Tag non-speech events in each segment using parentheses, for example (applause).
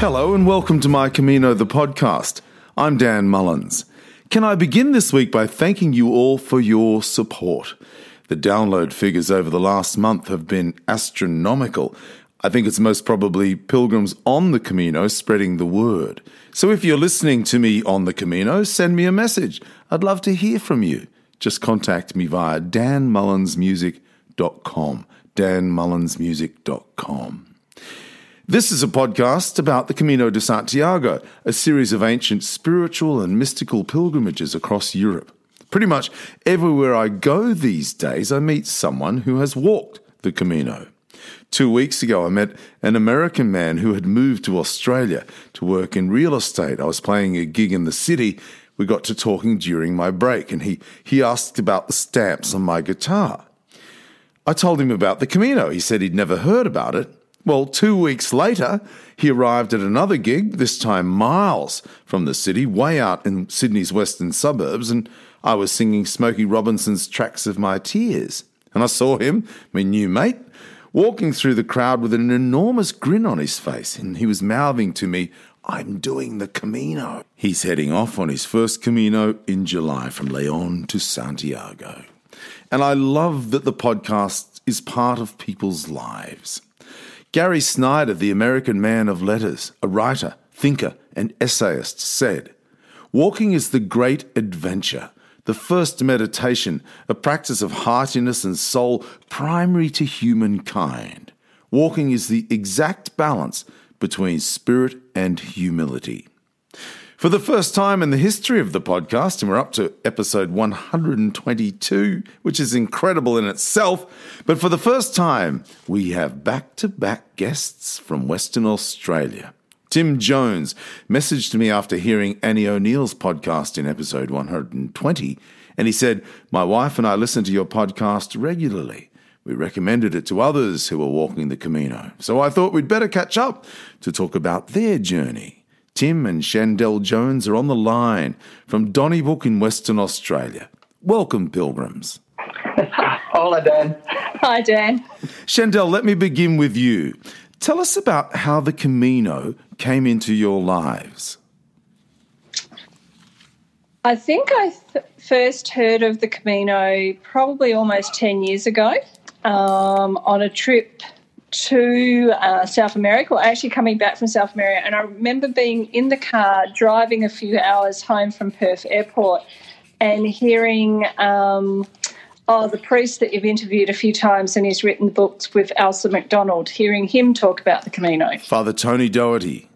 Hello and welcome to My Camino, the podcast. I'm Dan Mullins. Can I begin this week by thanking you all for your support? The download figures over the last month have been astronomical. I think it's most probably pilgrims on the Camino spreading the word. So if you're listening to me on the Camino, send me a message. I'd love to hear from you. Just contact me via danmullinsmusic.com. danmullinsmusic.com. This is a podcast about the Camino de Santiago, a series of ancient spiritual and mystical pilgrimages across Europe. Pretty much everywhere I go these days, I meet someone who has walked the Camino. Two weeks ago, I met an American man who had moved to Australia to work in real estate. I was playing a gig in the city. We got to talking during my break, and he, he asked about the stamps on my guitar. I told him about the Camino. He said he'd never heard about it. Well, two weeks later, he arrived at another gig, this time miles from the city, way out in Sydney's western suburbs, and I was singing Smokey Robinson's Tracks of My Tears. And I saw him, my new mate, walking through the crowd with an enormous grin on his face, and he was mouthing to me, I'm doing the Camino. He's heading off on his first Camino in July from Leon to Santiago. And I love that the podcast is part of people's lives. Gary Snyder, the American man of letters, a writer, thinker, and essayist, said Walking is the great adventure, the first meditation, a practice of heartiness and soul primary to humankind. Walking is the exact balance between spirit and humility. For the first time in the history of the podcast, and we're up to episode 122, which is incredible in itself, but for the first time, we have back to back guests from Western Australia. Tim Jones messaged me after hearing Annie O'Neill's podcast in episode 120, and he said, My wife and I listen to your podcast regularly. We recommended it to others who were walking the Camino, so I thought we'd better catch up to talk about their journey. Tim and Shandell Jones are on the line from Donnybrook in Western Australia. Welcome, pilgrims. (laughs) Hola, Dan. Hi, Dan. Shandell, let me begin with you. Tell us about how the Camino came into your lives. I think I th- first heard of the Camino probably almost 10 years ago um, on a trip to uh, South America, or actually coming back from South America. And I remember being in the car driving a few hours home from Perth Airport and hearing, um, oh, the priest that you've interviewed a few times and he's written books with Elsa McDonald, hearing him talk about the Camino. Father Tony Doherty.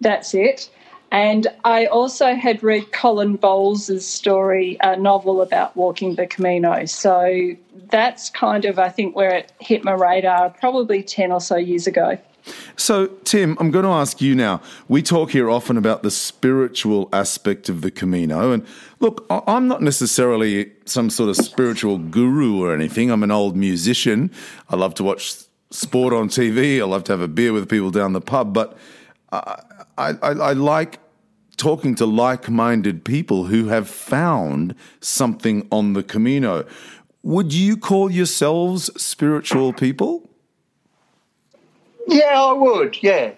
That's it. And I also had read Colin Bowles' story, a novel about walking the Camino. So that's kind of, I think, where it hit my radar probably 10 or so years ago. So, Tim, I'm going to ask you now. We talk here often about the spiritual aspect of the Camino. And look, I'm not necessarily some sort of spiritual guru or anything. I'm an old musician. I love to watch sport on TV. I love to have a beer with people down the pub. But uh, I, I, I like talking to like minded people who have found something on the Camino. Would you call yourselves spiritual people? Yeah, I would. Yeah,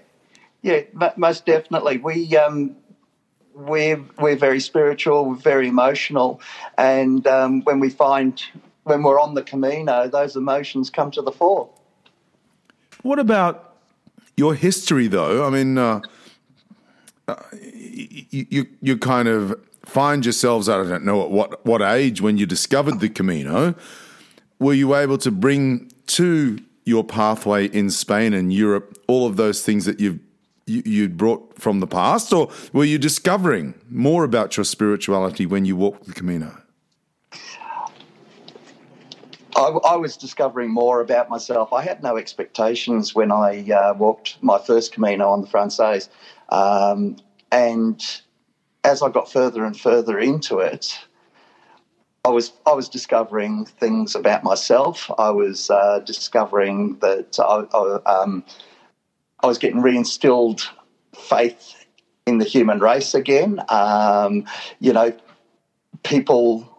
yeah, most definitely. We um, we're we're very spiritual, we're very emotional, and um, when we find when we're on the Camino, those emotions come to the fore. What about your history, though? I mean, uh, you, you you kind of find yourselves, I don't know at what, what age, when you discovered the Camino, were you able to bring to your pathway in Spain and Europe all of those things that you've you, you'd brought from the past, or were you discovering more about your spirituality when you walked the Camino? I, I, was discovering more about myself. I had no expectations when I uh, walked my first Camino on the Frances, um, and as I got further and further into it, I was I was discovering things about myself. I was uh, discovering that I, I, um, I was getting reinstilled faith in the human race again. Um, you know, people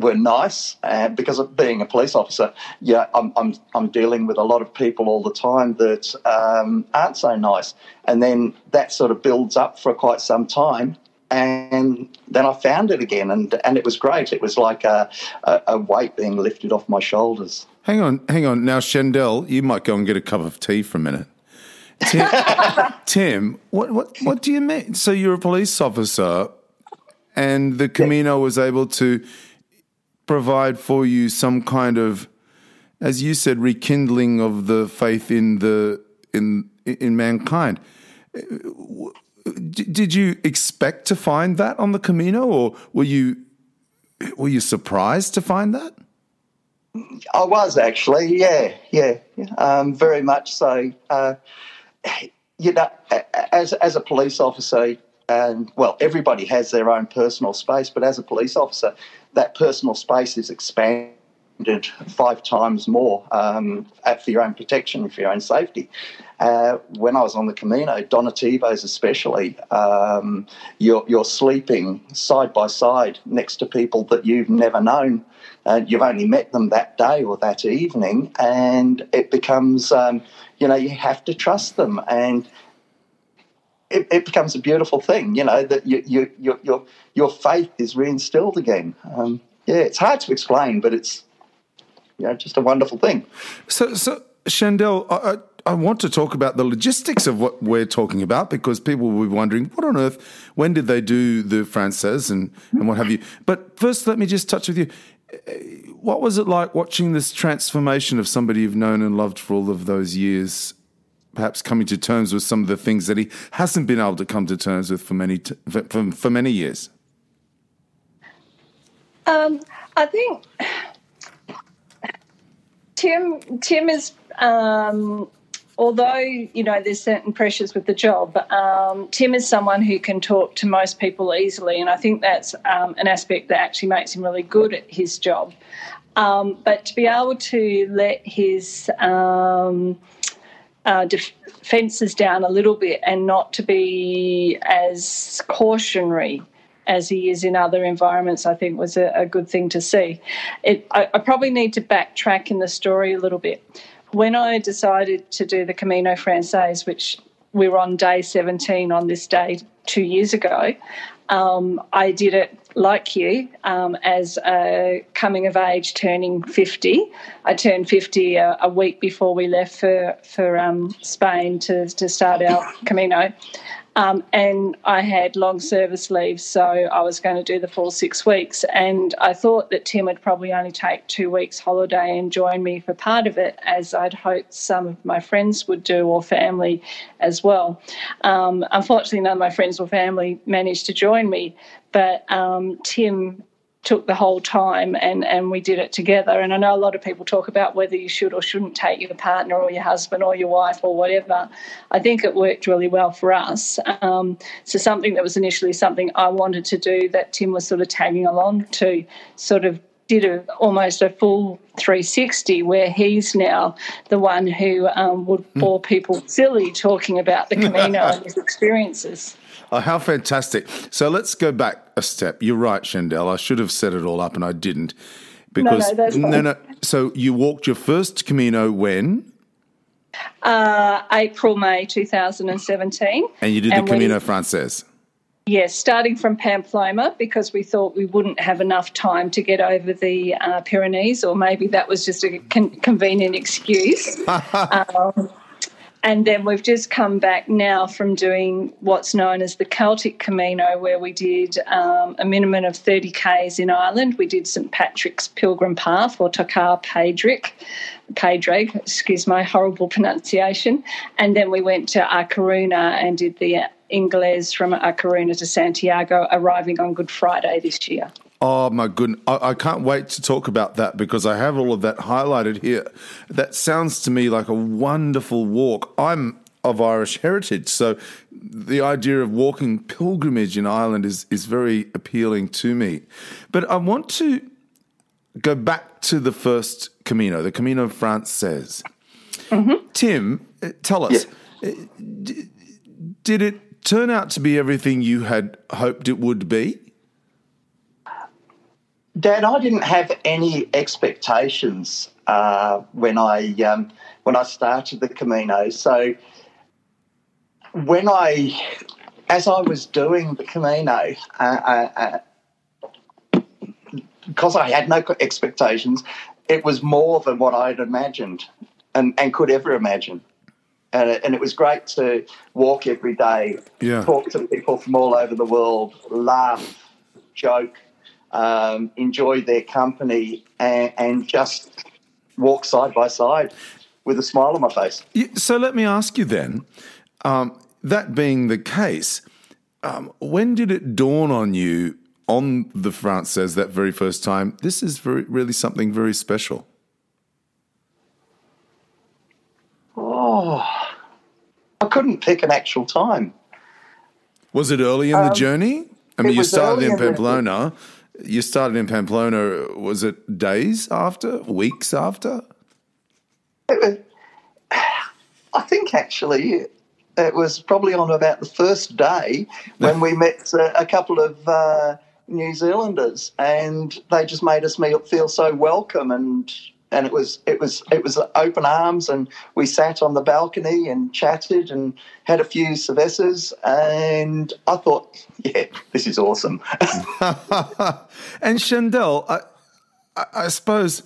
were nice, and because of being a police officer, yeah, I'm, I'm, I'm dealing with a lot of people all the time that um, aren't so nice. And then that sort of builds up for quite some time. And then I found it again, and, and it was great. It was like a, a, a weight being lifted off my shoulders. Hang on, hang on. Now, Shandell, you might go and get a cup of tea for a minute. Tim, (laughs) Tim what, what, what do you mean? So you're a police officer, and the Camino was able to provide for you some kind of, as you said, rekindling of the faith in the in in mankind. Did you expect to find that on the Camino, or were you were you surprised to find that? I was actually, yeah, yeah, um, very much so. Uh, you know, as as a police officer, and well, everybody has their own personal space, but as a police officer, that personal space is expanded five times more um, for your own protection, for your own safety. Uh, when I was on the Camino, Donativos especially, um, you're, you're sleeping side by side next to people that you've never known. Uh, you've only met them that day or that evening, and it becomes, um, you know, you have to trust them. And it, it, becomes a beautiful thing, you know, that you, you, your, your, your faith is reinstilled again. Um, yeah, it's hard to explain, but it's, you know, just a wonderful thing. So, so Shandell, I, I want to talk about the logistics of what we're talking about because people will be wondering, what on earth, when did they do the Francaise and, and what have you? But first, let me just touch with you. What was it like watching this transformation of somebody you've known and loved for all of those years perhaps coming to terms with some of the things that he hasn't been able to come to terms with for many t- for, for, many years? Um, I think Tim Tim is. Um, although you know there's certain pressures with the job, um, Tim is someone who can talk to most people easily, and I think that's um, an aspect that actually makes him really good at his job. Um, but to be able to let his um, uh, defences down a little bit and not to be as cautionary as he is in other environments, I think was a, a good thing to see. It, I, I, probably need to backtrack in the story a little bit. When I decided to do the Camino Francés, which we were on day 17 on this day two years ago, um, I did it like you um, as a coming of age turning 50. I turned 50 a, a week before we left for, for um, Spain to, to start our Camino. Um, and I had long service leave, so I was going to do the full six weeks. And I thought that Tim would probably only take two weeks holiday and join me for part of it, as I'd hoped some of my friends would do or family as well. Um, unfortunately, none of my friends or family managed to join me, but um, Tim took the whole time and, and we did it together. And I know a lot of people talk about whether you should or shouldn't take your partner or your husband or your wife or whatever. I think it worked really well for us. Um, so something that was initially something I wanted to do that Tim was sort of tagging along to sort of did a, almost a full 360 where he's now the one who um, would hmm. bore people silly talking about the Camino and his (laughs) experiences. Oh, how fantastic. So let's go back a step. You're right, Shandell. I should have set it all up and I didn't. Because no, no, no, no. So you walked your first Camino when? Uh, April, May 2017. And you did and the Camino we, Francaise? Yes, starting from Pamplona because we thought we wouldn't have enough time to get over the uh, Pyrenees, or maybe that was just a con- convenient excuse. (laughs) um, and then we've just come back now from doing what's known as the Celtic Camino, where we did um, a minimum of 30 Ks in Ireland. We did St Patrick's Pilgrim Path, or Tóchar Pádraig, Padraig, excuse my horrible pronunciation. And then we went to A Coruña and did the Inglés from A Coruña to Santiago, arriving on Good Friday this year. Oh my goodness. I, I, can't wait to talk about that because I have all of that highlighted here. That sounds to me like a wonderful walk. I'm of Irish heritage, so the idea of walking pilgrimage in Ireland is, is very appealing to me. But I want to go back to the first Camino, the Camino Francaise. Mm-hmm. Tim, uh, tell us, yeah. Uh, did it turn out to be everything you had hoped it would be? Dan, I didn't have any expectations uh, when I um, when I started the Camino. So when I, as I was doing the Camino, uh, uh, uh because I had no expectations, it was more than what I'd imagined and, and could ever imagine. And it, and it was great to walk every day, yeah. talk to people from all over the world, laugh, joke, um, enjoy their company, and, and, just walk side by side with a smile on my face. So let me ask you then um, that being the case, um, when did it dawn on you on the Francaise that very first time? This is very, really something very special. Oh, I couldn't pick an actual time. Was it early in um, the journey? I mean, you started in Pamplona. You started in Pamplona. Was it days after, weeks after? Was, (sighs) I think actually it was probably on about the first day when we met a, a couple of uh, New Zealanders, and they just made us feel so welcome and and it was it was it was open arms, and we sat on the balcony and chatted and had a few cervezas, and I thought, (laughs) yeah, this is awesome. (laughs) and Chandel, I, I suppose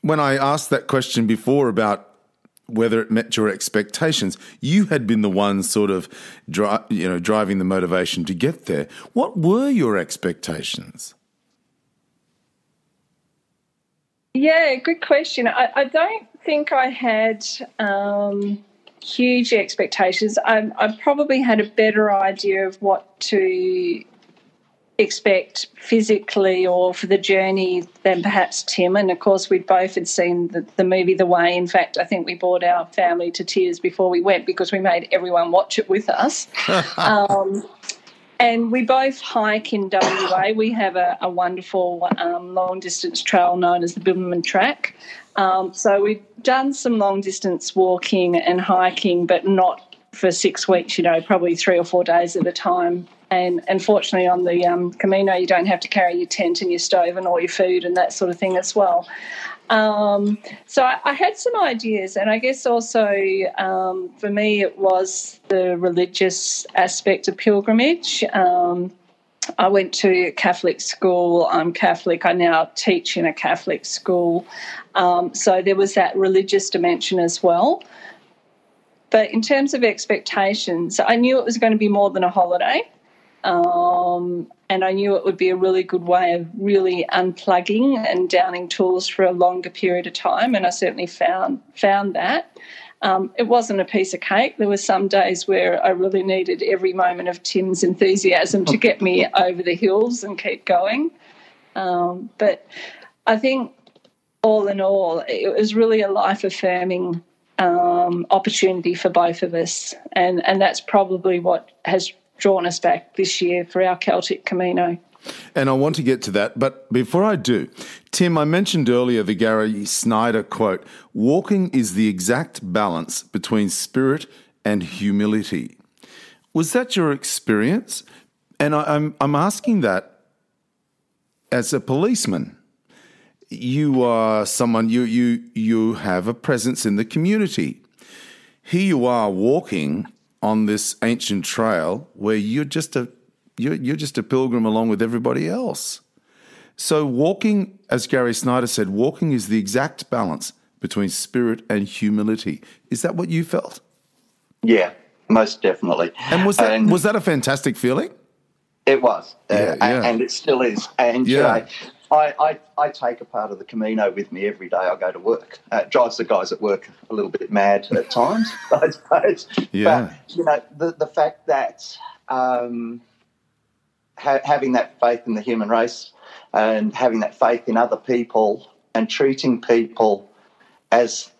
when I asked that question before about whether it met your expectations. You had been the one sort of, dri- you know, driving the motivation to get there. What were your expectations? Yeah, good question. I, I don't think I had um, huge expectations. I, I probably had a better idea of what to expect physically or for the journey than perhaps Tim. And of course, we both had seen the, the, movie The Way. In fact, I think we brought our family to tears before we went because we made everyone watch it with us. (laughs) um, and we both hike in WA. We have a, a wonderful um, long distance trail known as the Bibbulmun Track. Um, so we've done some long distance walking and hiking, but not for six weeks, you know, probably three or four days at a time. And unfortunately, on the um, Camino, you don't have to carry your tent and your stove and all your food and that sort of thing as well. Um, so I, I, had some ideas, and I guess also um, for me it was the religious aspect of pilgrimage. Um, I went to a Catholic school. I'm Catholic. I now teach in a Catholic school. Um, so there was that religious dimension as well. But in terms of expectations, I knew it was going to be more than a holiday. Um, and I knew it would be a really good way of really unplugging and downing tools for a longer period of time. And I certainly found found that. Um, it wasn't a piece of cake. There were some days where I really needed every moment of Tim's enthusiasm to get me over the hills and keep going. Um, but I think all in all, it was really a life affirming um, opportunity for both of us, and and that's probably what has drawn us back this year for our Celtic Camino. And I want to get to that, but before I do, Tim, I mentioned earlier the Gary Snyder quote Walking is the exact balance between spirit and humility. Was that your experience? And I, I'm, I'm asking that as a policeman. You are someone, you, you, you have a presence in the community. Here you are walking on this ancient trail where you're just a you're, you're just a pilgrim along with everybody else. So walking, as Gary Snyder said, walking is the exact balance between spirit and humility. Is that what you felt? Yeah, most definitely. And was that and was that a fantastic feeling? It was, uh, yeah, yeah. And, and, it still is. And yeah. you know, I, I, I, take a part of the Camino with me every day I go to work. Uh, it drives the guys at work a little bit mad at (laughs) times, I suppose. Yeah. But, you know, the, the fact that um, ha- having that faith in the human race and having that faith in other people and treating people as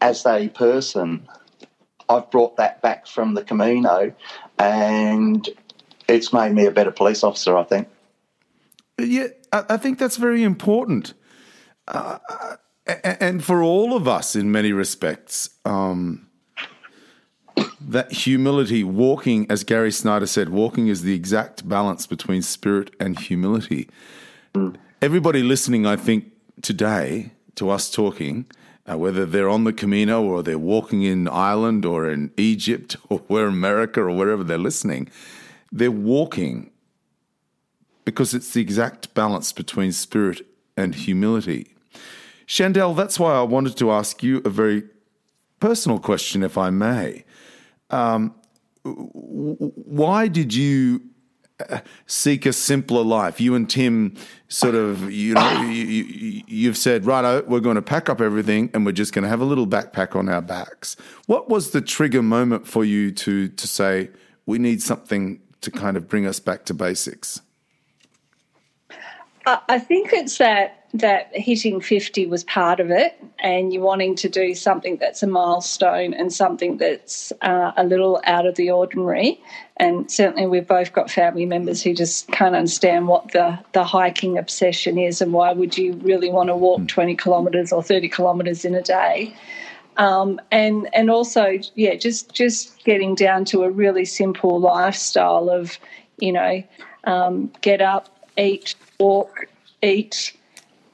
as a person, I've brought that back from the Camino and it's made me a better police officer, I think. Yeah, I think that's very important. Uh, and for all of us in many respects. Um, that humility, walking, as Gary Snyder said, walking is the exact balance between spirit and humility. Mm. Everybody listening, I think, today to us talking, uh, whether they're on the Camino or they're walking in Ireland or in Egypt (laughs) or where America or wherever they're listening, they're walking because it's the exact balance between spirit and humility. Shandell, that's why I wanted to ask you a very personal question, if I may. Um, why did you uh, seek a simpler life? You and Tim sort of, you know, you, have said, right, we're going to pack up everything and we're just going to have a little backpack on our backs. What was the trigger moment for you to to say we need something to kind of bring us back to basics? I think it's that that hitting 50 was part of it and you're wanting to do something that's a milestone and something that's uh, a little out of the ordinary and certainly we've both got family members who just can't understand what the, the hiking obsession is and why would you really want to walk hmm. 20 kilometres or 30 kilometres in a day um, and and also yeah just just getting down to a really simple lifestyle of you know um, get up eat walk eat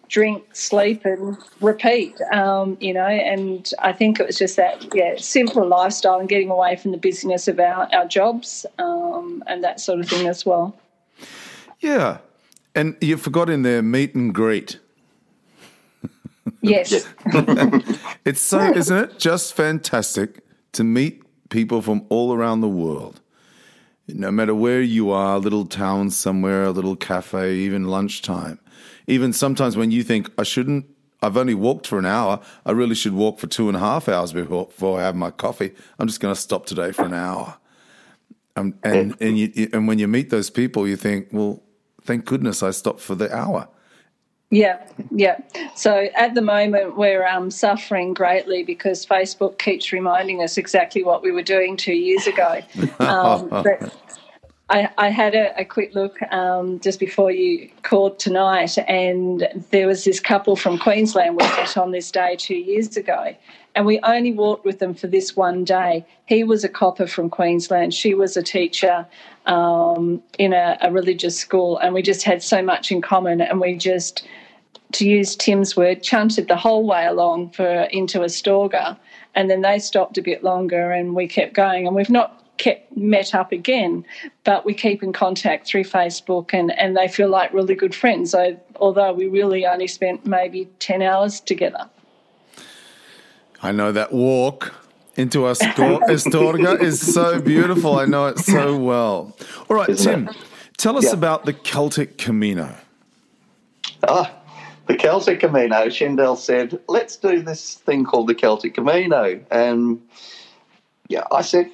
drink, sleep, and repeat. Um, you know, and I think it was just that yeah simpler lifestyle and getting away from the busyness of our our jobs um, and that sort of thing as well. Yeah, and you forgot in there meet and greet. Yes, (laughs) it's so isn't it just fantastic to meet people from all around the world. No matter where you are, a little town somewhere, a little cafe, even lunchtime even sometimes when you think I shouldn't, I've only walked for an hour. I really should walk for two and a half hours before, before I have my coffee. I'm just going to stop today for an hour. Um, and and you, and when you meet those people, you think, well, thank goodness I stopped for the hour. Yeah, yeah. So at the moment, we're um, suffering greatly because Facebook keeps reminding us exactly what we were doing two years ago. (laughs) Um, but I, I had a, a, quick look um, just before you called tonight, and there was this couple from Queensland we met on this day two years ago, and we only walked with them for this one day. He was a copper from Queensland, she was a teacher um, in a, a religious school, and we just had so much in common, and we just to use Tim's word, chunted the whole way along for into Astorga, and then they stopped a bit longer, and we kept going, and we've not kept met up again, but we keep in contact through Facebook and, and they feel like really good friends, so, although we really only spent maybe 10 hours together. I know that walk into Astorga (laughs) is so beautiful. I know it so (laughs) well. All right, Tim, tell us yeah. about the Celtic Camino. Ah, the Celtic Camino. Shandell said, let's do this thing called the Celtic Camino. And yeah, I said,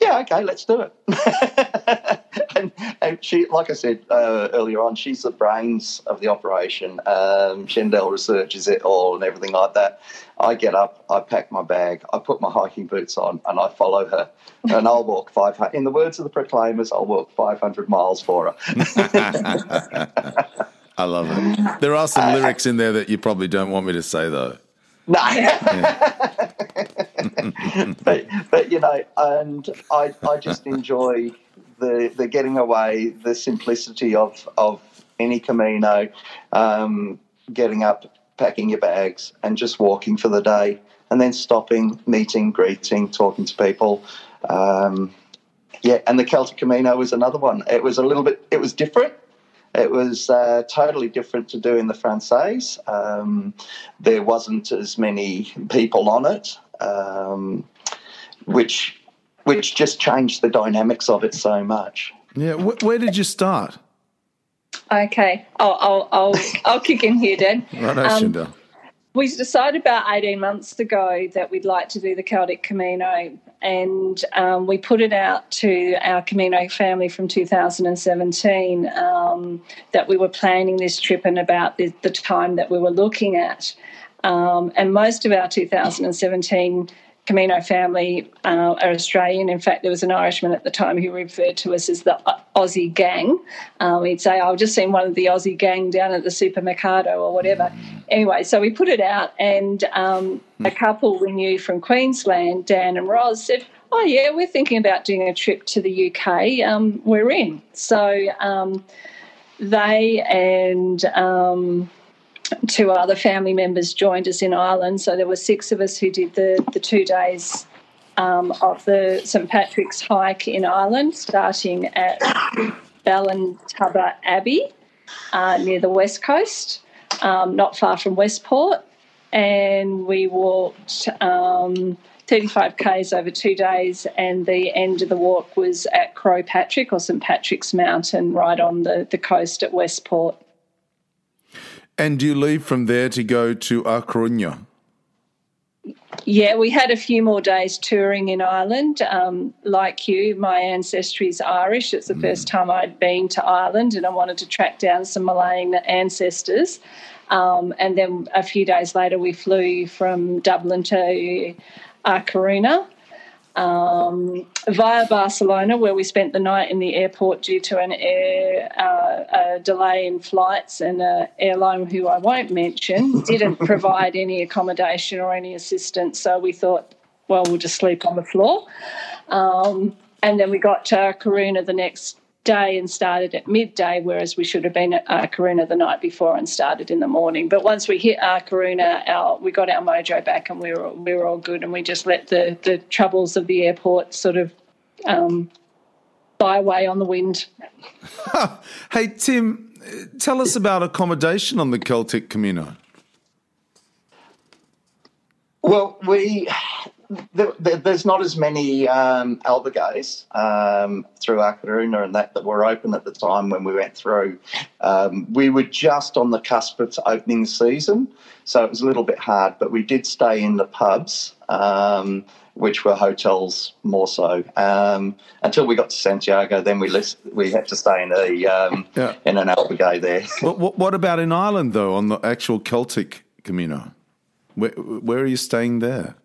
yeah, okay, let's do it. (laughs) and, and, she, like I said uh, earlier on, she's the brains of the operation. Um, Shandell researches it all and everything like that. I get up, I pack my bag, I put my hiking boots on, and I follow her. And I'll walk 500, in the words of the Proclaimers, I'll walk 500 miles for her. (laughs) I love it. There are some uh, lyrics in there that you probably don't want me to say, though. No. (laughs) (laughs) but, but, you know, and I, I just enjoy the, the getting away, the simplicity of, of any Camino, um, getting up, packing your bags, and just walking for the day, and then stopping, meeting, greeting, talking to people. Um, yeah, and the Celtic Camino was another one. It was a little bit, it was different. It was uh, totally different to doing the Francaise. Um, there wasn't as many people on it, um, which which just changed the dynamics of it so much. Yeah, where did you start? Okay, I'll I'll I'll, I'll kick in here, Dan. (laughs) Right, um, we decided about 18 months ago that we'd like to do the Celtic Camino, and um, we put it out to our Camino family from 2017 um, that we were planning this trip and about the, the time that we were looking at. Um, and most of our 2017 Camino family uh, are Australian. In fact, there was an Irishman at the time who referred to us as the Aussie gang. Um, he'd say, I've just seen one of the Aussie gang down at the supermercado or whatever. Anyway, so we put it out, and um, a couple we knew from Queensland, Dan and Roz, said, oh yeah, we're thinking about doing a trip to the UK. Um, we're in. So um, they and um, two other family members joined us in Ireland. So there were six of us who did the, the two days um, of the St Patrick's hike in Ireland, starting at Ballintubber Abbey uh, near the west coast, um, not far from Westport. And we walked um, 35 Ks over two days, and the end of the walk was at Croagh Patrick or St Patrick's Mountain, right on the, the coast at Westport. And do you leave from there to go to A Coruña? Yeah, we had a few more days touring in Ireland. Um, like you, my ancestry is Irish. It's the mm. first time I'd been to Ireland, and I wanted to track down some Malayan ancestors. Um, and then a few days later, we flew from Dublin to Coruña um, via Barcelona, where we spent the night in the airport due to an air uh, a delay in flights, and an airline who I won't mention (laughs) didn't provide any accommodation or any assistance. So we thought, well, we'll just sleep on the floor. Um, and then we got to Coruña the next day and started at midday, whereas we should have been at Coruña the night before and started in the morning. But once we hit Coruña, our, we got our mojo back and we were we were all good, and we just let the the troubles of the airport sort of um, die away on the wind. (laughs) hey Tim, tell us about accommodation on the Celtic Camino. Well, we there, there's not as many um, albergues um, through A Coruña and that that were open at the time when we went through. Um, we were just on the cusp of opening season, so it was a little bit hard, but we did stay in the pubs, um, which were hotels more so. Um, until we got to Santiago, then we list, we had to stay in a um, yeah. in an albergue there. (laughs) what, what about in Ireland though, on the actual Celtic Camino? Where, where are you staying there?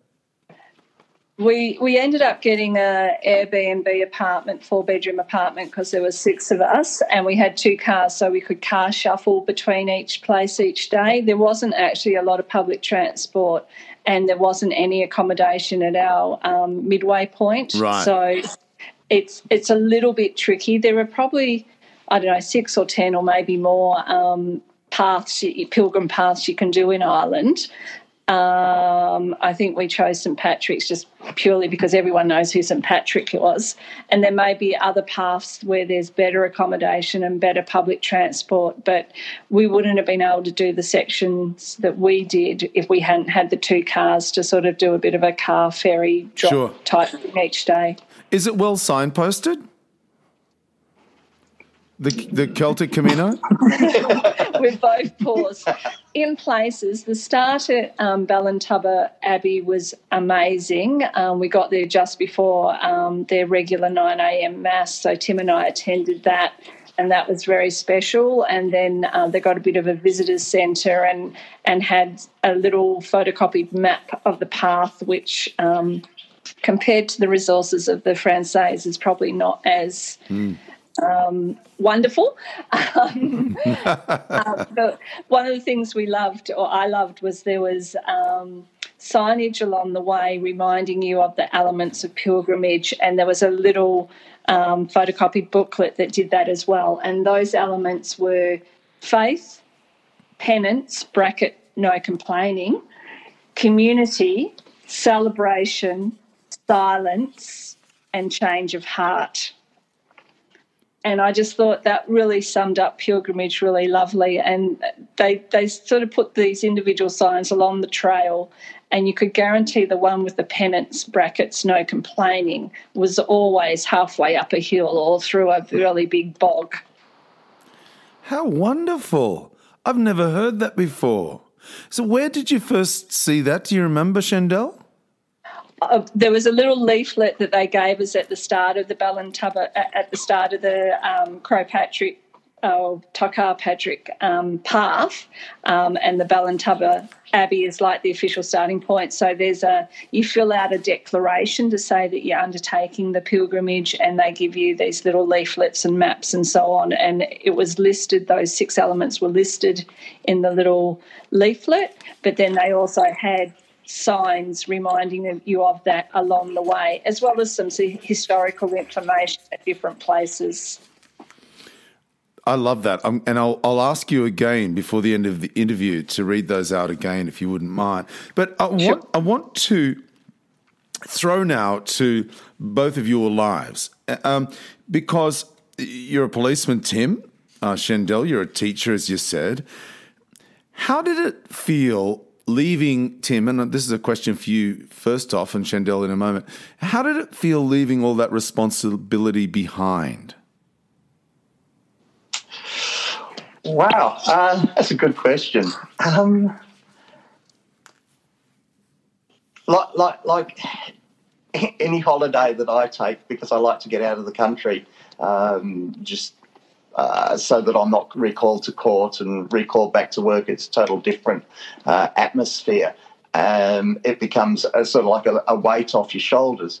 We we ended up getting a Airbnb apartment, four bedroom apartment, because there were six of us, and we had two cars, so we could car shuffle between each place each day. There wasn't actually a lot of public transport, and there wasn't any accommodation at our um, midway point. Right. So it's it's a little bit tricky. There are probably I don't know six or ten or maybe more um, paths, pilgrim paths you can do in Ireland. Um, I think we chose St Patrick's just purely because everyone knows who St Patrick was. And there may be other paths where there's better accommodation and better public transport, but we wouldn't have been able to do the sections that we did if we hadn't had the two cars to sort of do a bit of a car ferry drop sure. type thing each day. Is it well signposted? The, the Celtic Camino? (laughs) We've both paused. In places, the start at um, Ballintubber Abbey was amazing. Um, we got there just before um, their regular 9am Mass, so Tim and I attended that, and that was very special. And then uh, they got a bit of a visitors centre and, and had a little photocopied map of the path, which um, compared to the resources of the Française is probably not as. Mm um, wonderful. (laughs) Um, (laughs) uh, but one of the things we loved, or I loved, was there was um, signage along the way reminding you of the elements of pilgrimage, and there was a little um, photocopied booklet that did that as well. And those elements were faith, penance (bracket no complaining), community, celebration, silence, and change of heart and I just thought that really summed up pilgrimage really lovely. And they they sort of put these individual signs along the trail, and you could guarantee the one with the penance brackets, no complaining, was always halfway up a hill or through a really big bog. How wonderful! I've never heard that before. So, where did you first see that? Do you remember, Shandell? Uh, there was a little leaflet that they gave us at the start of the Ballintubber, at the start of the um, Croagh Patrick or Tóchar Patrick um, path, um, and the Ballintubber Abbey is like the official starting point. So there's a you fill out a declaration to say that you're undertaking the pilgrimage, and they give you these little leaflets and maps and so on. And it was listed; those six elements were listed in the little leaflet, but then they also had signs reminding you of that along the way, as well as some historical information at different places. I love that. Um, and I'll, I'll ask you again before the end of the interview to read those out again, if you wouldn't mind. But I want. I want to throw now to both of your lives um, because you're a policeman, Tim. Uh, Shendell, you're a teacher, as you said. How did it feel leaving Tim? And this is a question for you first off, and Chandel in a moment. How did it feel leaving all that responsibility behind? Wow, uh, that's a good question. Um, like, like, like any holiday that I take, because I like to get out of the country, um, just uh, so that I'm not recalled to court and recalled back to work. It's a total different uh, atmosphere. Um, it becomes a, sort of like a, a, weight off your shoulders.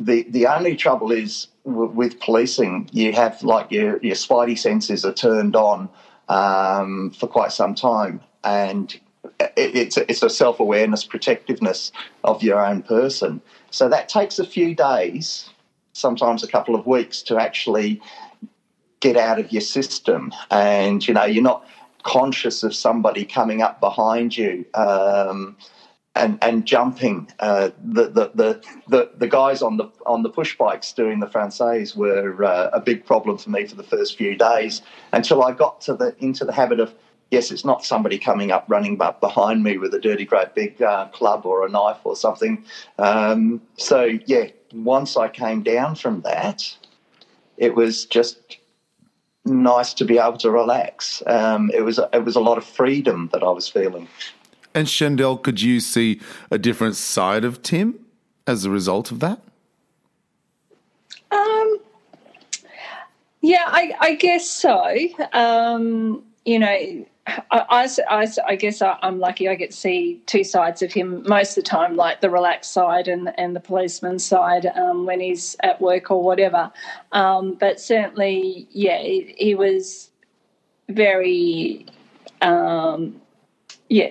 The the only trouble is w- with policing, you have like your your spidey senses are turned on um, for quite some time, and it, it's a, it's a self awareness, protectiveness of your own person. So that takes a few days, sometimes a couple of weeks, to actually get out of your system. And, you know, you're not conscious of somebody coming up behind you. Um, and, and jumping. Uh, the, the, the, the, the guys on the on the push bikes doing the Française were uh, a big problem for me for the first few days until I got to the into the habit of yes, it's not somebody coming up running up behind me with a dirty great big uh, club or a knife or something. Um, so yeah, once I came down from that, it was just nice to be able to relax. Um, it was it was a lot of freedom that I was feeling. And Shendell, could you see a different side of Tim as a result of that? Um, yeah, I, I guess so. Um, you know, I, I, I, guess I'm lucky I get to see two sides of him most of the time, like the relaxed side and, and the policeman side um, when he's at work or whatever. Um, but certainly, yeah, he, he was very, um, yeah,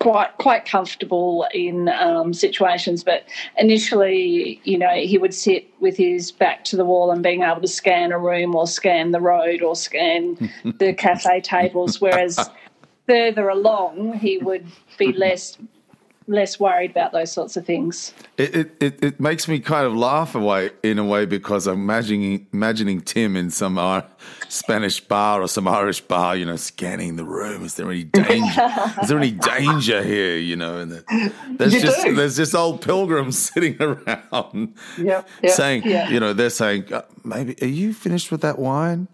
quite quite comfortable in um, situations. But initially, you know, he would sit with his back to the wall and being able to scan a room or scan the road or scan (laughs) the cafe tables, whereas further along, he would be less less worried about those sorts of things. It, it, it makes me kind of laugh away in a way because I'm imagining imagining Tim in some uh, Spanish bar or some Irish bar, you know, scanning the room. Is there any danger? Is there any danger here? You know, and the, there's you just do. there's just old pilgrims (laughs) sitting around, yep, yep, saying, you know, they're saying, uh, maybe are you finished with that wine?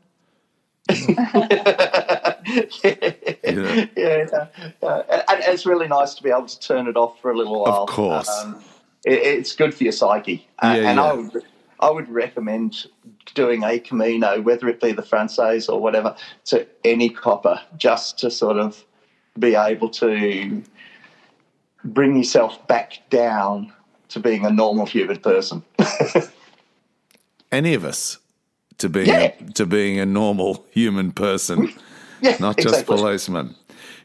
(laughs) yeah, yeah. (laughs) Uh, and it's really nice to be able to turn it off for a little while. Of course, um, it, it's good for your psyche. Uh, yeah, and yeah. I would, I would recommend doing a Camino, whether it be the Française or whatever, to any copper, just to sort of be able to bring yourself back down to being a normal human person. (laughs) any of us to being yeah. to being a normal human person. (laughs) (laughs) Yeah, not just exactly. policemen.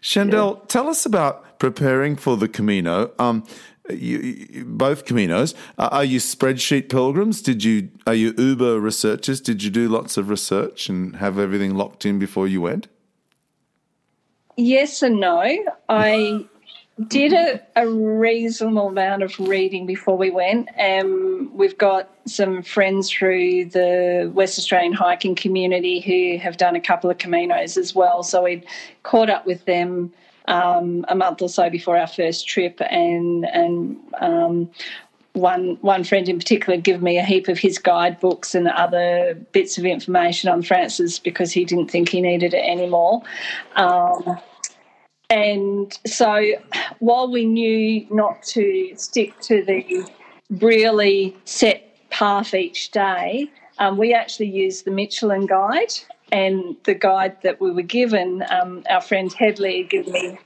Shendell, yeah. tell us about preparing for the Camino. Um, you, you, both Caminos. Uh, are you spreadsheet pilgrims? Did you are you Uber researchers? Did you do lots of research and have everything locked in before you went? Yes and no. I did a, a, reasonable amount of reading before we went. Um, we've got some friends through the West Australian hiking community who have done a couple of Caminos as well. So we caught up with them um, a month or so before our first trip, and and um, one one friend in particular gave me a heap of his guidebooks and other bits of information on Francis because he didn't think he needed it anymore. Um, and so while we knew not to stick to the really set path each day, um, we actually used the Michelin guide. And the guide that we were given, um, our friend Headley had given me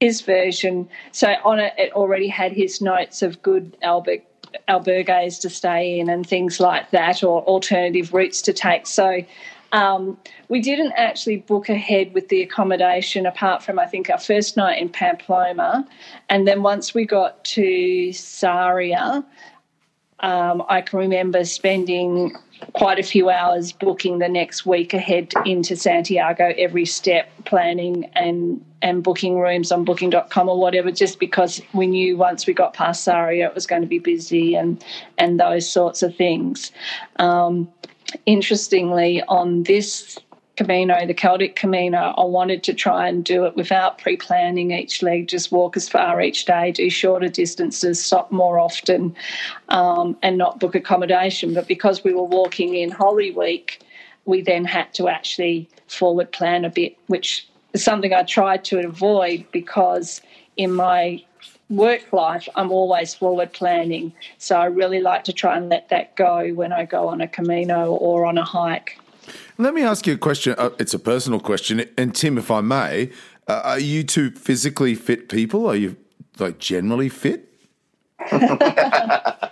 his version. So on it, it already had his notes of good alberg- albergues to stay in and things like that, or alternative routes to take. So Um, we didn't actually book ahead with the accommodation apart from, I think, our first night in Pamplona. And then once we got to Sarria, um, I can remember spending quite a few hours booking the next week ahead into Santiago, every step planning and and booking rooms on booking.com or whatever, just because we knew once we got past Sarria it was going to be busy and and those sorts of things. Um, interestingly, on this Camino, the Celtic Camino, I wanted to try and do it without pre planning each leg, just walk as far each day, do shorter distances, stop more often, um, and not book accommodation. But because we were walking in Holy Week, we then had to actually forward plan a bit, which is something I tried to avoid because in my work life, I'm always forward planning. So I really like to try and let that go when I go on a Camino or on a hike. Let me ask you a question. Uh, it's a personal question. And Tim, if I may, uh, are you two physically fit people? Are you like generally fit? (laughs) well,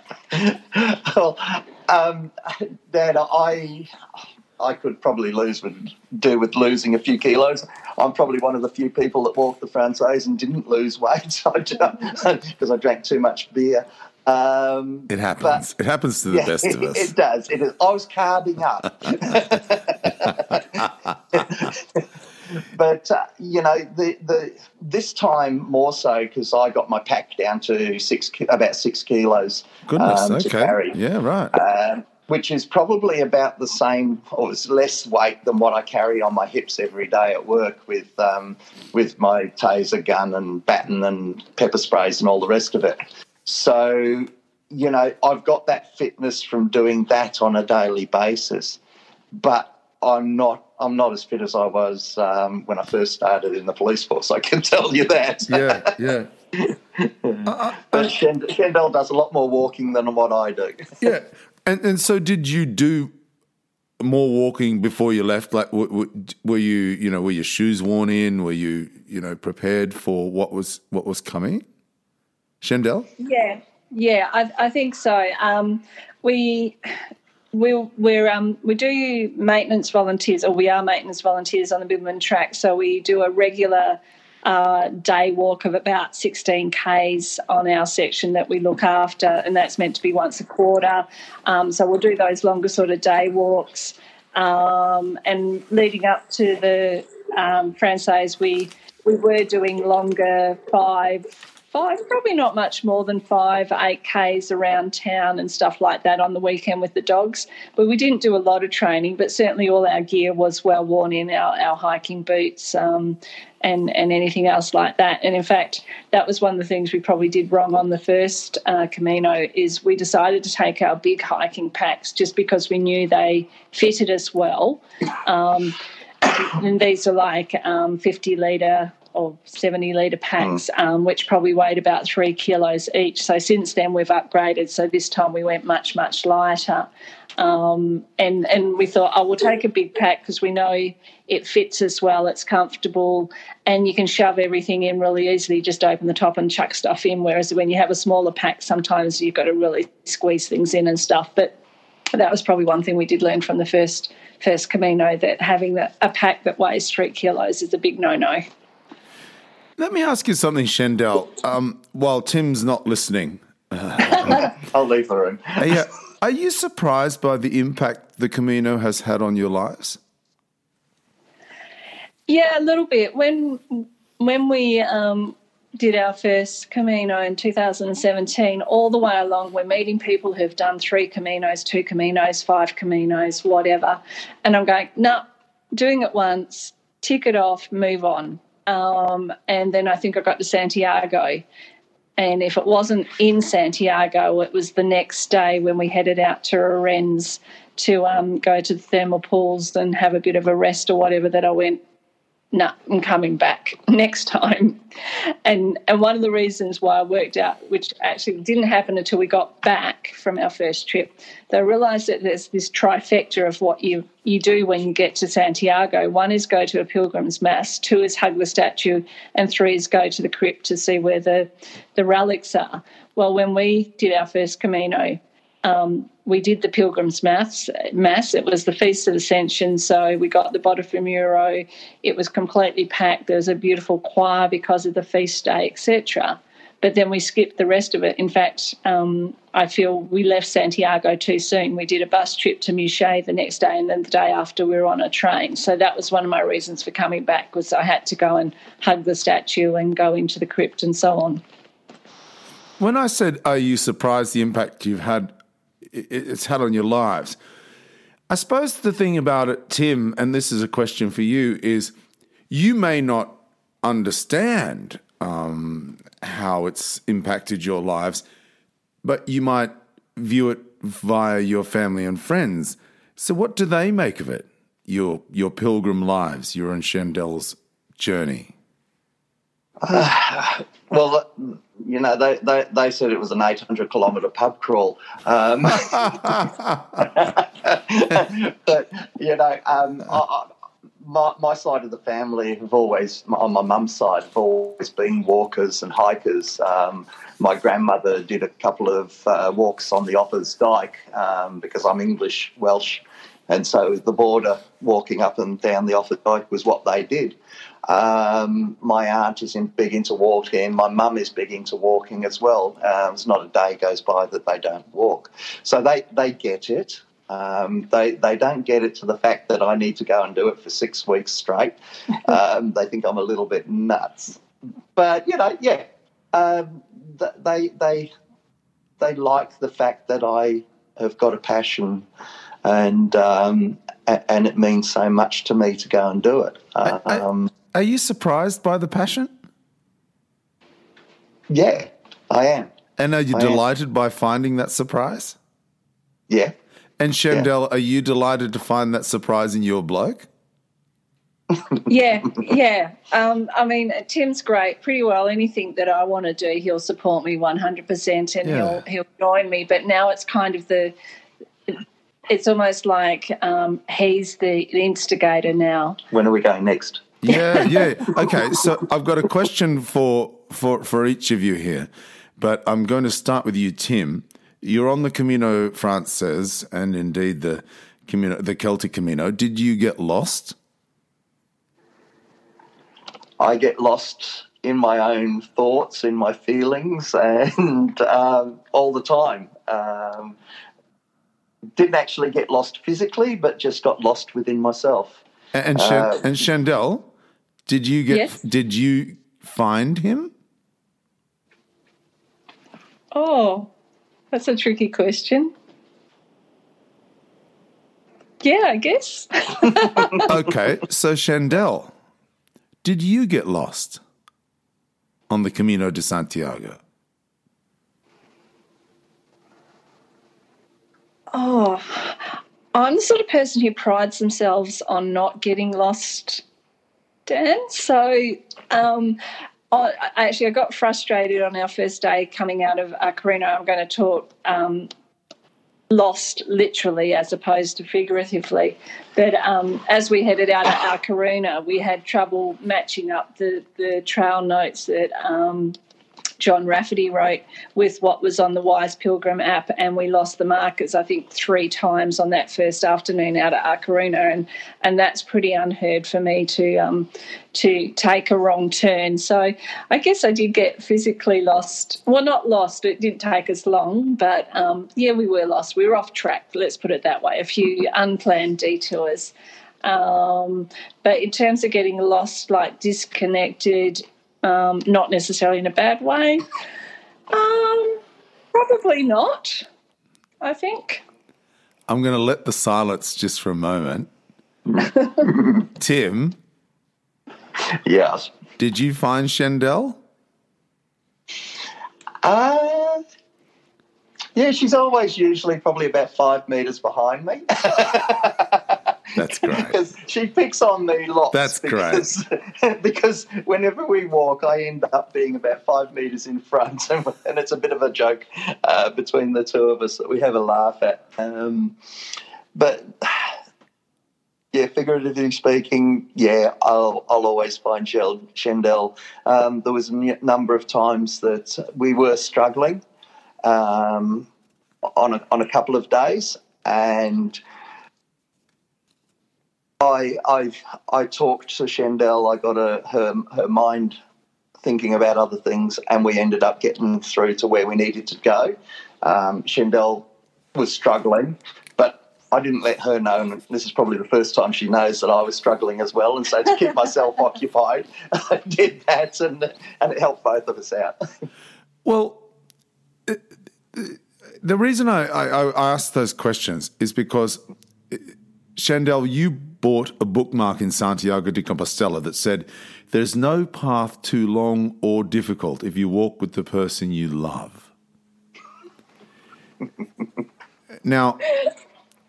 um, Dad, I I could probably lose with do with losing a few kilos. I'm probably one of the few people that walked the Francaise and didn't lose weight (laughs) because (laughs) I drank too much beer. Um, it happens. But, it happens to the yeah, best of (laughs) us. It, it does. It is. I was carbing up. but uh, you know, the the this time more so because I got my pack down to six about six kilos. Goodness, um, okay, yeah, right. Um, which is probably about the same or it's less weight than what I carry on my hips every day at work with um, with my taser gun and baton and pepper sprays and all the rest of it. So, you know, I've got that fitness from doing that on a daily basis, but I'm not I'm not as fit as I was um, when I first started in the police force. I can (laughs) tell you that. Yeah, yeah. (laughs) uh, uh, but Shendell does a lot more walking than what I do. yeah, and and so did you do more walking before you left? Like, were, were you you know were your shoes worn in? Were you you know prepared for what was what was coming? Shendell? Yeah, yeah, I, I think so. Um, we we we're um, we do maintenance volunteers, or we are maintenance volunteers on the Bibbulmun track. So we do a regular uh, day walk of about 16 k's on our section that we look after, and that's meant to be once a quarter. Um, so we'll do those longer sort of day walks. Um, and leading up to the um, we we were doing longer five five, probably not much more than five, eight Ks around town and stuff like that on the weekend with the dogs. But we didn't do a lot of training, but certainly all our gear was well worn in, our, our hiking boots um, and, and anything else like that. And in fact, that was one of the things we probably did wrong on the first uh, Camino is we decided to take our big hiking packs just because we knew they fitted us well. Um, and these are like um, 50 litre or 70 litre packs, mm. um, which probably weighed about three kilos each. So since then we've upgraded. So this time we went much, much lighter. Um, and, and we thought, oh, we'll take a big pack because we know it fits as well, it's comfortable, and you can shove everything in really easily. Just open the top and chuck stuff in. Whereas when you have a smaller pack, sometimes you've got to really squeeze things in and stuff. But that was probably one thing we did learn from the first first Camino that having the, a pack that weighs three kilos is a big no no. Let me ask you something, Shendell. Um, while Tim's not listening, (laughs) I'll leave the room. are, you, are you surprised by the impact the Camino has had on your lives? Yeah, a little bit. When when we um, did our first Camino in 2017, all the way along, we're meeting people who've done three Caminos, two Caminos, five Caminos, whatever. And I'm going, no, nah, doing it once, tick it off, move on. Um, and then I think I got to Santiago. And if it wasn't in Santiago, it was the next day when we headed out to Ourense to um, go to the thermal pools and have a bit of a rest or whatever that I went, no, nah, I'm coming back (laughs) next time. And and one of the reasons why I worked out, which actually didn't happen until we got back from our first trip, they realised that there's this trifecta of what you you do when you get to Santiago. One is go to a pilgrim's mass, two is hug the statue, and three is go to the crypt to see where the the relics are. Well, when we did our first Camino, um, we did the Pilgrim's Mass. Mass. It was the Feast of Ascension, so we got the Botafumeiro. It was completely packed. There was a beautiful choir because of the feast day, etc. But then we skipped the rest of it. In fact, um, I feel we left Santiago too soon. We did a bus trip to Muxía the next day, and then the day after we were on a train. So that was one of my reasons for coming back was I had to go and hug the statue and go into the crypt and so on. When I said, "Are you surprised the impact you've had it's had on your lives. I suppose the thing about it, Tim, and this is a question for you, is you may not understand um, how it's impacted your lives, but you might view it via your family and friends. So, what do they make of it? Your your pilgrim lives, your and Shandel's journey. Uh, (sighs) well, you know, they, they, they said it was an 800 kilometre pub crawl. Um, (laughs) but, you know, um, I, my, my side of the family have always, on my mum's side, have always been walkers and hikers. Um, my grandmother did a couple of uh, walks on the Offa's Dyke um, because I'm English, Welsh, and so the border walking up and down the Offa's Dyke was what they did. Um, my aunt is in, big into walking. My mum is big into walking as well. Um, there's not a day goes by that they don't walk. So they, they get it. Um, they they don't get it to the fact that I need to go and do it for six weeks straight. (laughs) Um, they think I'm a little bit nuts. But you know, yeah, um, they they they like the fact that I have got a passion, and um, and it means so much to me to go and do it. Um, are you surprised by the passion? Yeah, I am. And are you I delighted am. by finding that surprise? Yeah. And Shandell, yeah. are you delighted to find that surprise in your bloke? (laughs) yeah, yeah. Um, I mean, Tim's great. Pretty well, anything that I want to do, he'll support me one hundred percent, and yeah. he'll he'll join me. But now it's kind of the, it's almost like um, he's the, the instigator now. When are we going next? Yeah, (laughs) yeah. Okay, so I've got a question for for for each of you here, but I'm going to start with you, Tim. You're on the Camino Frances and indeed the Camino, the Celtic Camino. Did you get lost? I get lost in my own thoughts, in my feelings, and um, all the time. Um, didn't actually get lost physically, but just got lost within myself. And uh, and Shandell, did you get? Yes. Did you find him? Oh, that's a tricky question. Yeah, I guess. (laughs) okay, so Chandel, did you get lost on the Camino de Santiago? Oh, I'm the sort of person who prides themselves on not getting lost So um, I, actually, I got frustrated on our first day coming out of Coruña. I'm going to talk um, lost literally as opposed to figuratively. But um, as we headed out of A Coruña, we had trouble matching up the, the trail notes that um, John Rafferty wrote with what was on the Wise Pilgrim app, and we lost the markers, I think, three times on that first afternoon out at A Coruña, and and that's pretty unheard for me to um, to take a wrong turn. So I guess I did get physically lost. Well, not lost. It didn't take us long, but um, yeah, we were lost. We were off track. Let's put it that way. A few unplanned detours. Um, but in terms of getting lost, like disconnected, um, not necessarily in a bad way. Um, probably not, I think. I'm going to let the silence just for a moment. (laughs) Tim? Yes. Did you find Shandell? Uh, yeah, she's always usually probably about five metres behind me. (laughs) That's (laughs) great. because she picks on me lots. That's because, great. (laughs) because whenever we walk, I end up being about five metres in front, (laughs) and, and, it's a bit of a joke uh, between the two of us that we have a laugh at. Um, but (sighs) yeah, figuratively speaking, yeah, I'll, I'll always find Shandell. Um, there was a number of times that we were struggling. Um, on a, on a couple of days, and I I I talked to Shendell. I got a, her her mind thinking about other things, and we ended up getting through to where we needed to go. Um, Shendell was struggling, but I didn't let her know, and this is probably the first time she knows that I was struggling as well. And so to keep myself (laughs) occupied, I did that, and and it helped both of us out. Well, the reason I, I, I asked those questions is because Shendell, you bought a bookmark in Santiago de Compostela that said, There's no path too long or difficult if you walk with the person you love. (laughs) now,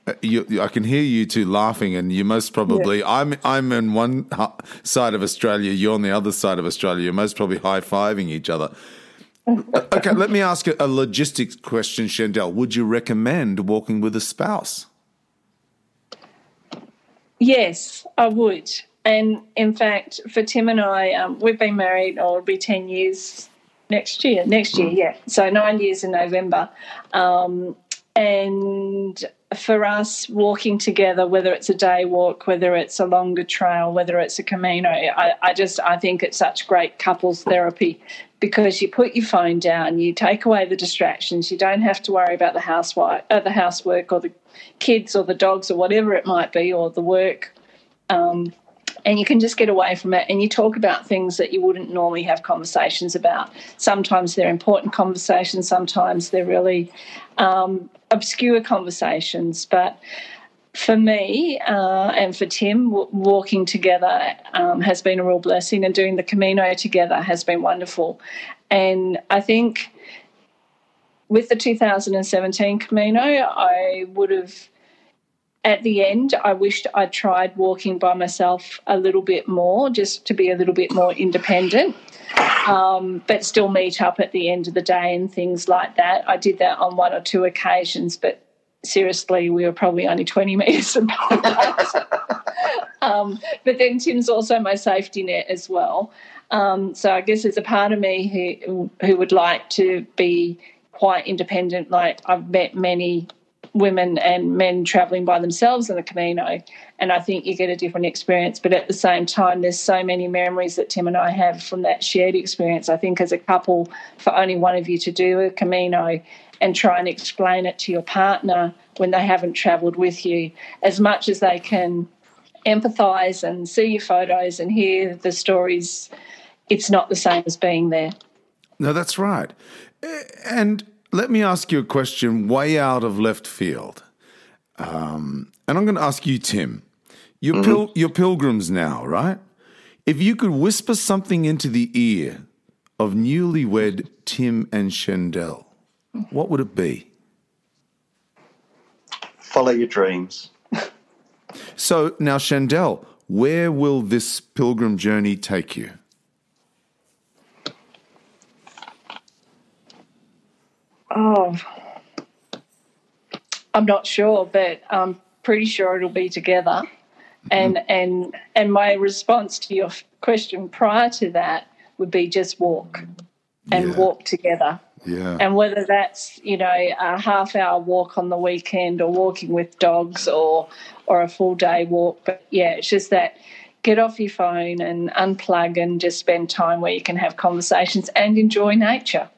uh, you, I can hear you two laughing, and you most probably. Yeah. I'm I'm in one side of Australia. You're on the other side of Australia. You're most probably high fiving each other. okay, let me ask a, a logistics question, Shendell. Would you recommend walking with a spouse? Yes, I would. And in fact, for Tim and I, um, we've been married, or oh, it'll be 10 years next year. Next year, yeah. So nine years in November. Um, and for us, walking together, whether it's a day walk, whether it's a longer trail, whether it's a Camino, I, I just I think it's such great couples therapy because you put your phone down, you take away the distractions, you don't have to worry about the housewife, uh, the housework, or the kids, or the dogs, or whatever it might be, or the work. Um, and you can just get away from it and you talk about things that you wouldn't normally have conversations about. Sometimes they're important conversations, sometimes they're really um, obscure conversations. But for me uh, and for Tim, w- walking together um, has been a real blessing, and doing the Camino together has been wonderful. And I think with the 2017 Camino, I would have at the end, I wished I'd tried walking by myself a little bit more, just to be a little bit more independent, um, but still meet up at the end of the day and things like that. I did that on one or two occasions, but seriously, we were probably only 20 (laughs) metres apart. (laughs) um, but then Tim's also my safety net as well. Um, so I guess there's a part of me who who would like to be quite independent. Like I've met many women and men traveling by themselves in the Camino, and I think you get a different experience. But at the same time, there's so many memories that Tim and I have from that shared experience. I think as a couple, for only one of you to do a Camino and try and explain it to your partner when they haven't travelled with you, as much as they can empathise and see your photos and hear the stories, it's not the same as being there. No, that's right. And let me ask you a question way out of left field. Um, and I'm going to ask you, Tim. You're, mm-hmm. pil- you're pilgrims now, right? If you could whisper something into the ear of newlywed Tim and Shendell, what would it be? Follow your dreams. so now, Shendell, where will this pilgrim journey take you? Oh, I'm not sure, but I'm pretty sure it'll be together. Mm-hmm. And and and my response to your question prior to that would be just walk and yeah. walk together. Yeah. And whether that's, you know, a half hour walk on the weekend or walking with dogs or or a full day walk. But yeah, it's just that get off your phone and unplug and just spend time where you can have conversations and enjoy nature.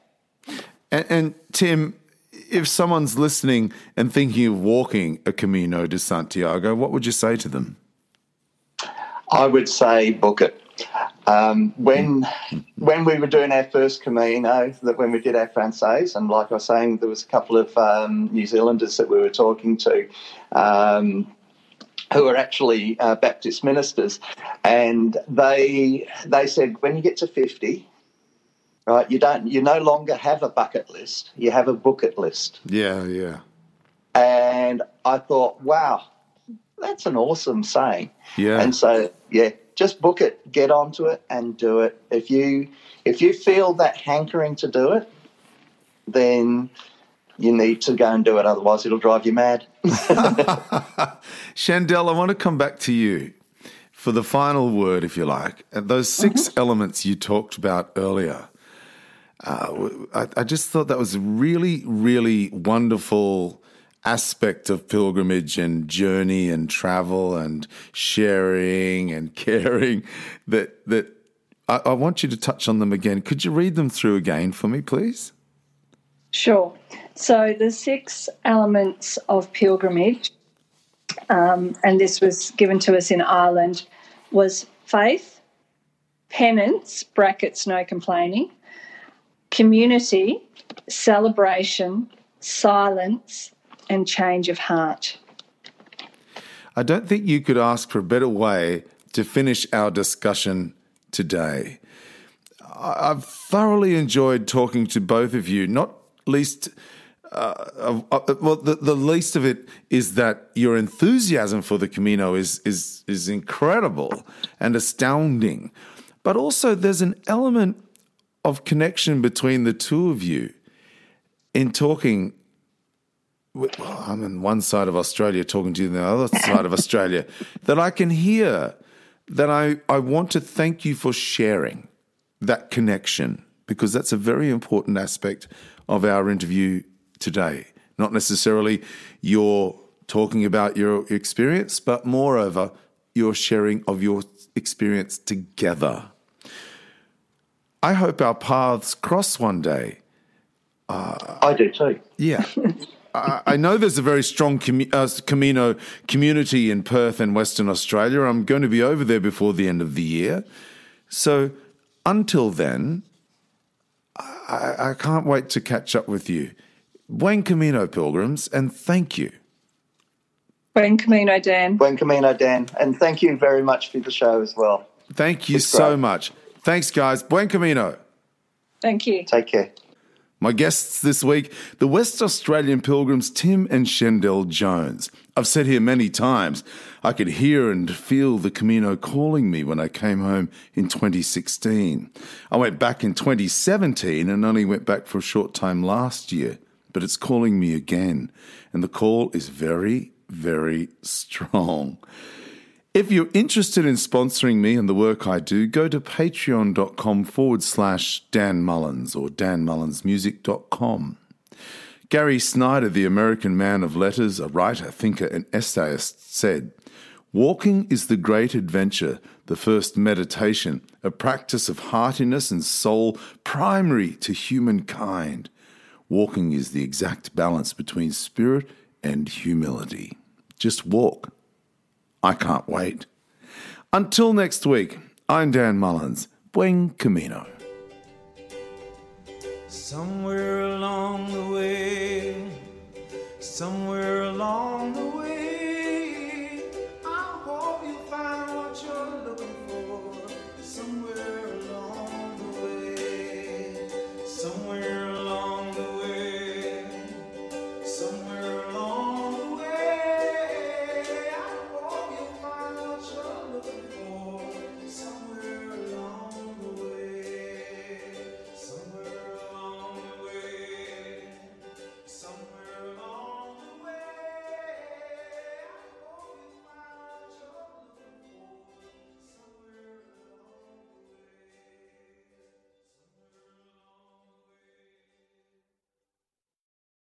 And, and, Tim, if someone's listening and thinking of walking a Camino de Santiago, what would you say to them? I would say book it. Um, when when we were doing our first Camino, that when we did our Francaise, and like I was saying, there was a couple of um, New Zealanders that we were talking to. Um, who are actually uh, Baptist ministers, and they they said when you get to fifty, right? You don't. You no longer have a bucket list. You have a bucket list. Yeah, yeah. And I thought, wow, that's an awesome saying. Yeah. And so, yeah, just book it, get onto it, and do it. If you if you feel that hankering to do it, then you need to go and do it. Otherwise, it'll drive you mad. (laughs) (laughs) Shendell, I want to come back to you for the final word, if you like. Those 6 mm-hmm. elements you talked about earlier Uh, I, I just thought that was a really, really wonderful aspect of pilgrimage and journey and travel and sharing and (laughs) caring that that I, I, want you to touch on them again. Could you read them through again for me, please? Sure. So the six elements of pilgrimage, um, and this was given to us in Ireland, was faith, penance (brackets no complaining), community, celebration, silence, and change of heart. I don't think you could ask for a better way to finish our discussion today. I've thoroughly enjoyed talking to both of you, not least. Uh, uh, well, the, the least of it is that your enthusiasm for the Camino is is is incredible and astounding, but also there's an element of connection between the two of you in talking I'm on one side of Australia talking to you on the other side of Australia, (laughs) that I can hear that I, I want to thank you for sharing that connection because that's a very important aspect of our interview today. Not necessarily your talking about your experience, but moreover, your sharing of your experience together. I hope our paths cross one day. Uh, I do too. Yeah. (laughs) I know there's a very strong uh, Camino community in Perth and Western Australia. I'm going to be over there before the end of the year. So until then, I, I can't wait to catch up with you. Buen Camino, pilgrims, and thank you. Buen Camino, Dan. Buen Camino, Dan. And thank you very much for the show as well. Thank you it's so great. much. Thanks, guys. Buen Camino. Thank you. Take care. My guests this week, the West Australian pilgrims Tim and Shendell Jones. I've said here many times, I could hear and feel the Camino calling me when I came home in 2016. I went back in 2017 and only went back for a short time last year, but it's calling me again, and the call is very, very strong. If you're interested in sponsoring me and the work I do, go to patreon.com forward slash Dan Mullins or danmullinsmusic.com. Gary Snyder, the American man of letters, a writer, thinker, and essayist, said, Walking is the great adventure, the first meditation, a practice of heartiness and soul primary to humankind. Walking is the exact balance between spirit and humility. Just walk I can't wait. Until next week, I'm Dan Mullins. Buen Camino. Somewhere along the way, somewhere along